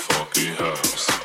Funky house.